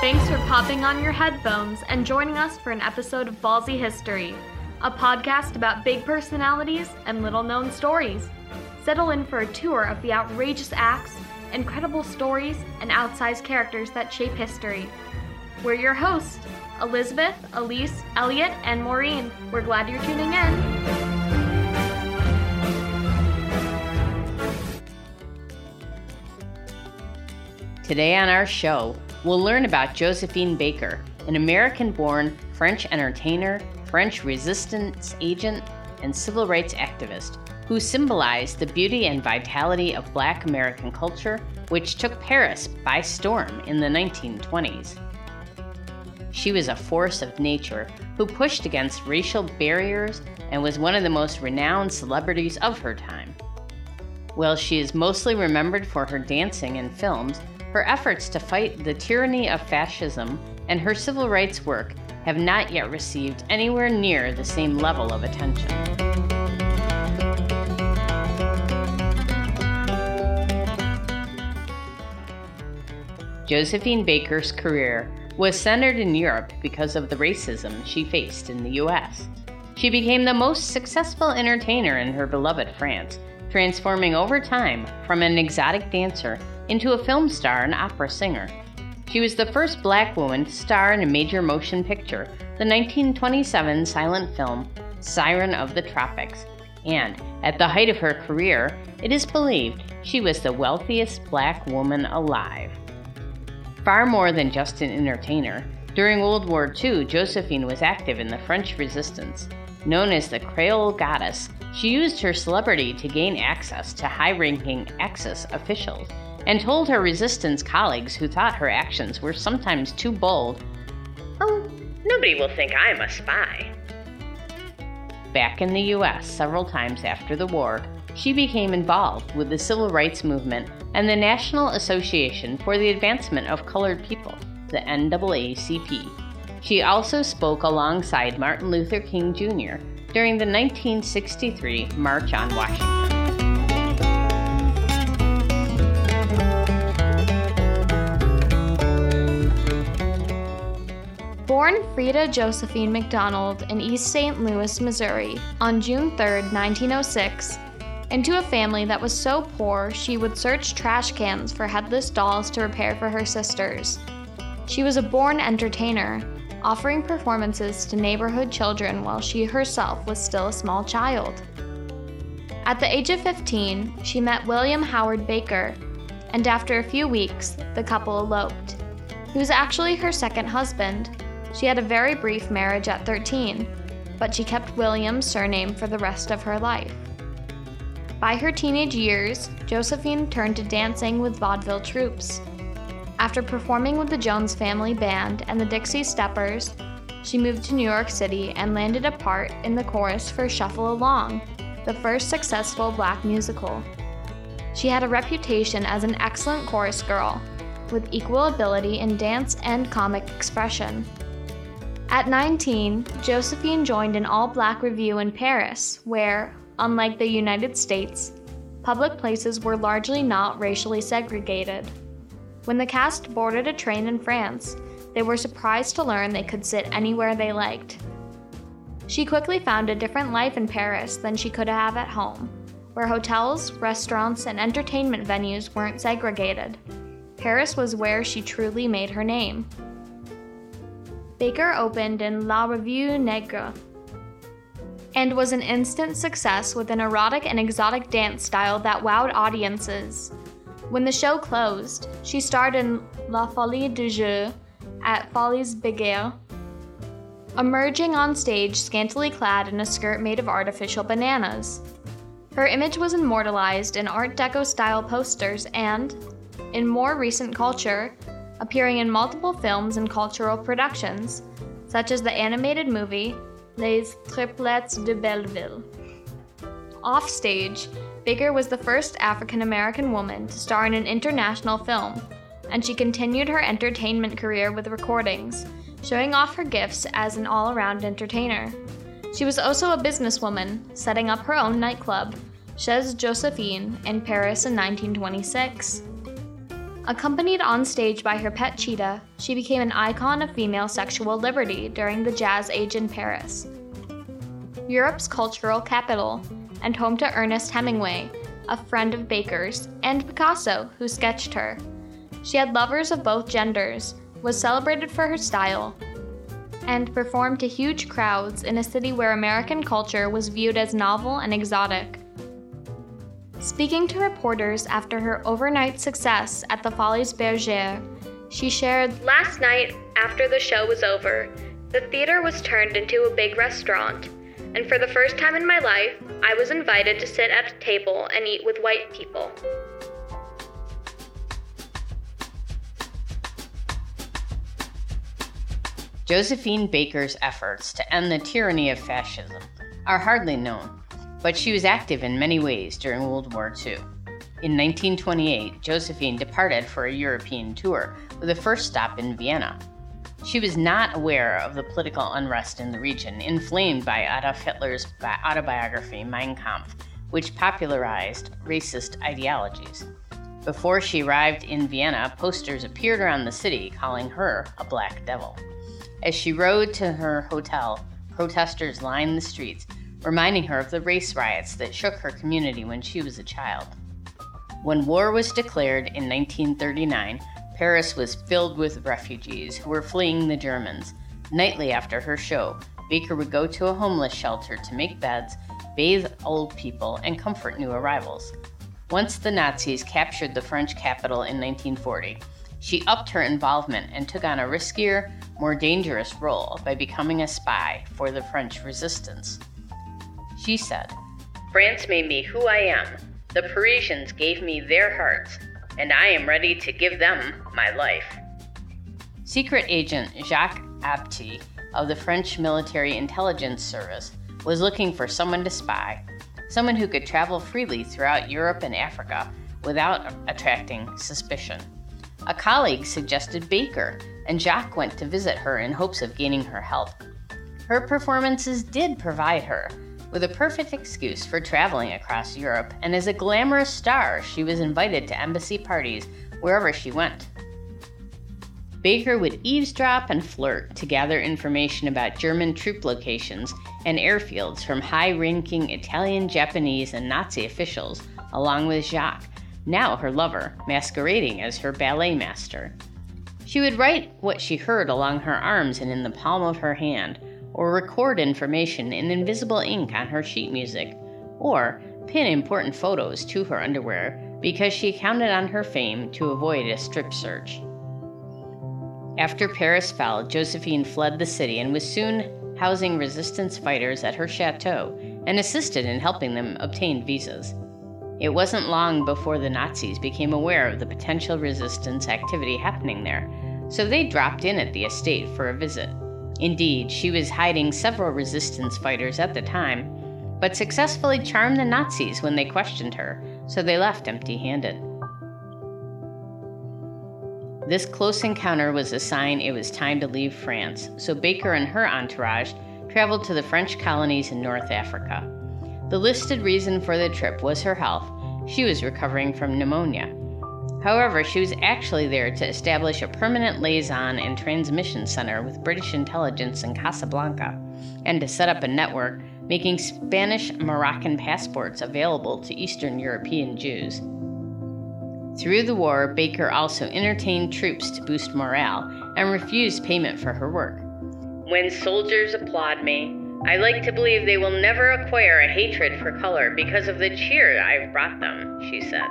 Thanks for popping on your headphones and joining us for an episode of Ballsy History, a podcast about big personalities and little known stories. Settle in for a tour of the outrageous acts, incredible stories, and outsized characters that shape history. We're your hosts, Elizabeth, Elise, Elliot, and Maureen. We're glad you're tuning in. Today on our show, we'll learn about Josephine Baker, an American born French entertainer, French resistance agent, and civil rights activist who symbolized the beauty and vitality of black American culture, which took Paris by storm in the 1920s. She was a force of nature who pushed against racial barriers and was one of the most renowned celebrities of her time. While she is mostly remembered for her dancing in films, her efforts to fight the tyranny of fascism and her civil rights work have not yet received anywhere near the same level of attention. Josephine Baker's career was centered in Europe because of the racism she faced in the US. She became the most successful entertainer in her beloved France, transforming over time from an exotic dancer into a film star and opera singer. She was the first black woman to star in a major motion picture, the 1927 silent film Siren of the Tropics, and at the height of her career, it is believed she was the wealthiest black woman alive. Far more than just an entertainer, during World War II, Josephine was active in the French resistance. Known as the Creole Goddess, she used her celebrity to gain access to high ranking Axis officials and told her resistance colleagues who thought her actions were sometimes too bold, Oh, nobody will think I'm a spy. Back in the US, several times after the war, she became involved with the civil rights movement and the National Association for the Advancement of Colored People, the NAACP. She also spoke alongside Martin Luther King Jr. during the 1963 March on Washington. Born Freda Josephine McDonald in East St. Louis, Missouri, on June 3, 1906, into a family that was so poor she would search trash cans for headless dolls to repair for her sisters. She was a born entertainer, offering performances to neighborhood children while she herself was still a small child. At the age of 15, she met William Howard Baker, and after a few weeks, the couple eloped. He was actually her second husband, she had a very brief marriage at 13, but she kept William's surname for the rest of her life. By her teenage years, Josephine turned to dancing with vaudeville troupes. After performing with the Jones Family Band and the Dixie Steppers, she moved to New York City and landed a part in the chorus for Shuffle Along, the first successful black musical. She had a reputation as an excellent chorus girl, with equal ability in dance and comic expression. At 19, Josephine joined an all black revue in Paris, where, unlike the United States, public places were largely not racially segregated. When the cast boarded a train in France, they were surprised to learn they could sit anywhere they liked. She quickly found a different life in Paris than she could have at home, where hotels, restaurants, and entertainment venues weren't segregated. Paris was where she truly made her name. Baker opened in La Revue Negre and was an instant success with an erotic and exotic dance style that wowed audiences. When the show closed, she starred in La Folie du Jour at Folies Bergère, emerging on stage scantily clad in a skirt made of artificial bananas. Her image was immortalized in Art Deco style posters and, in more recent culture, appearing in multiple films and cultural productions, such as the animated movie Les Triplettes de Belleville. Offstage, Baker was the first African American woman to star in an international film, and she continued her entertainment career with recordings, showing off her gifts as an all around entertainer. She was also a businesswoman, setting up her own nightclub, Chez Josephine, in Paris in 1926. Accompanied on stage by her pet cheetah, she became an icon of female sexual liberty during the Jazz Age in Paris. Europe's cultural capital, and home to Ernest Hemingway, a friend of Baker's, and Picasso, who sketched her. She had lovers of both genders, was celebrated for her style, and performed to huge crowds in a city where American culture was viewed as novel and exotic. Speaking to reporters after her overnight success at the Folies Bergère, she shared Last night, after the show was over, the theater was turned into a big restaurant, and for the first time in my life, I was invited to sit at a table and eat with white people. Josephine Baker's efforts to end the tyranny of fascism are hardly known but she was active in many ways during World War II. In 1928, Josephine departed for a European tour, with a first stop in Vienna. She was not aware of the political unrest in the region, inflamed by Adolf Hitler's autobiography, Mein Kampf, which popularized racist ideologies. Before she arrived in Vienna, posters appeared around the city calling her a black devil. As she rode to her hotel, protesters lined the streets, reminding her of the race riots that shook her community when she was a child. When war was declared in 1939, Paris was filled with refugees who were fleeing the Germans. Nightly after her show, Baker would go to a homeless shelter to make beds, bathe old people, and comfort new arrivals. Once the Nazis captured the French capital in 1940, she upped her involvement and took on a riskier, more dangerous role by becoming a spy for the French resistance. She said, France made me who I am. The Parisians gave me their hearts, and I am ready to give them my life. Secret agent Jacques Abtey of the French Military Intelligence Service was looking for someone to spy, someone who could travel freely throughout Europe and Africa without attracting suspicion. A colleague suggested Baker, and Jacques went to visit her in hopes of gaining her help. Her performances did provide her with a perfect excuse for traveling across Europe, and as a glamorous star, she was invited to embassy parties wherever she went. Baker would eavesdrop and flirt to gather information about German troop locations and airfields from high ranking Italian, Japanese, and Nazi officials, along with Jacques, now her lover, masquerading as her ballet master. She would write what she heard along her arms and in the palm of her hand, or record information in invisible ink on her sheet music, or pin important photos to her underwear because she counted on her fame to avoid a strip search. After Paris fell, Josephine fled the city and was soon housing resistance fighters at her chateau and assisted in helping them obtain visas. It wasn't long before the Nazis became aware of the potential resistance activity happening there, so they dropped in at the estate for a visit. Indeed, she was hiding several resistance fighters at the time, but successfully charmed the Nazis when they questioned her, so they left empty handed. This close encounter was a sign it was time to leave France, so Baker and her entourage traveled to the French colonies in North Africa. The listed reason for the trip was her health. She was recovering from pneumonia. However, she was actually there to establish a permanent liaison and transmission center with British intelligence in Casablanca and to set up a network making Spanish Moroccan passports available to Eastern European Jews. Through the war, Baker also entertained troops to boost morale and refused payment for her work. When soldiers applaud me, I like to believe they will never acquire a hatred for color because of the cheer I've brought them, she said.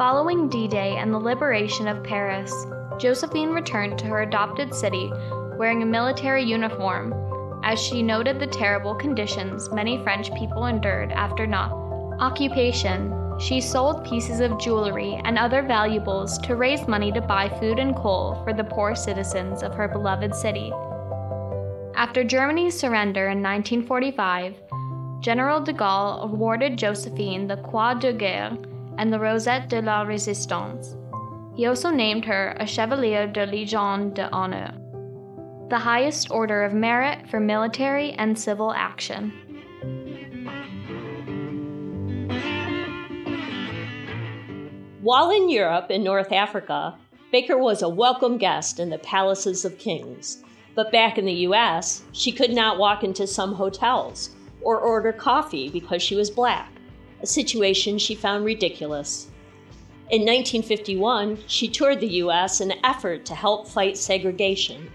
Following D Day and the liberation of Paris, Josephine returned to her adopted city wearing a military uniform, as she noted the terrible conditions many French people endured after not occupation. She sold pieces of jewelry and other valuables to raise money to buy food and coal for the poor citizens of her beloved city. After Germany's surrender in 1945, General de Gaulle awarded Josephine the Croix de Guerre and the Rosette de la Résistance. He also named her a Chevalier de Légion d'Honneur, the highest order of merit for military and civil action. While in Europe and North Africa, Baker was a welcome guest in the palaces of kings. But back in the US, she could not walk into some hotels or order coffee because she was black a situation she found ridiculous. In 1951, she toured the US in an effort to help fight segregation.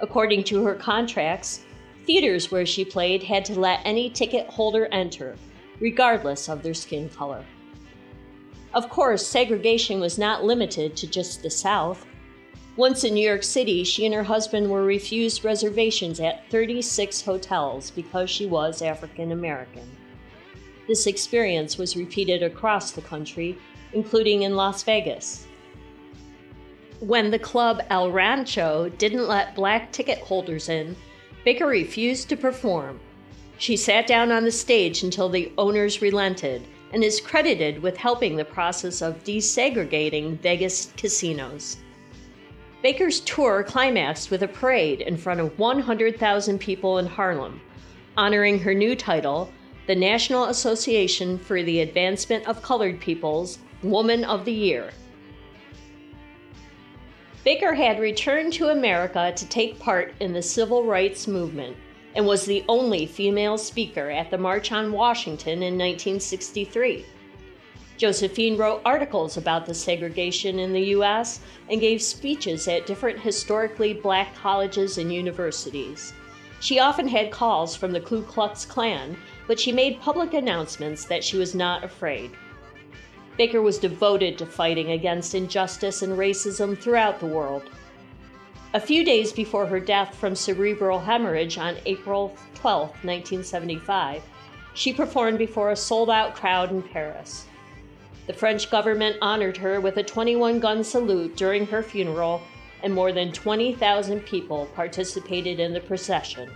According to her contracts, theaters where she played had to let any ticket holder enter, regardless of their skin color. Of course, segregation was not limited to just the South. Once in New York City, she and her husband were refused reservations at 36 hotels because she was African American. This experience was repeated across the country including in Las Vegas. When the club El Rancho didn't let black ticket holders in, Baker refused to perform. She sat down on the stage until the owners relented and is credited with helping the process of desegregating Vegas casinos. Baker's tour climaxed with a parade in front of 100,000 people in Harlem, honoring her new title, the National Association for the Advancement of Colored Peoples Woman of the Year. Baker had returned to America to take part in the civil rights movement and was the only female speaker at the March on Washington in 1963. Josephine wrote articles about the segregation in the U.S. and gave speeches at different historically black colleges and universities. She often had calls from the Ku Klux Klan, but she made public announcements that she was not afraid. Baker was devoted to fighting against injustice and racism throughout the world. A few days before her death from cerebral hemorrhage on April 12, 1975, she performed before a sold out crowd in Paris. The French government honored her with a 21 gun salute during her funeral, and more than 20,000 people participated in the procession.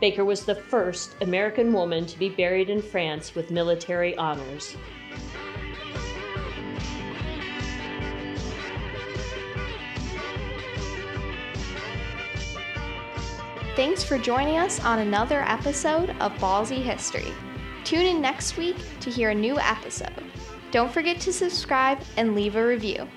Baker was the first American woman to be buried in France with military honors. Thanks for joining us on another episode of Ballsy History. Tune in next week to hear a new episode. Don't forget to subscribe and leave a review.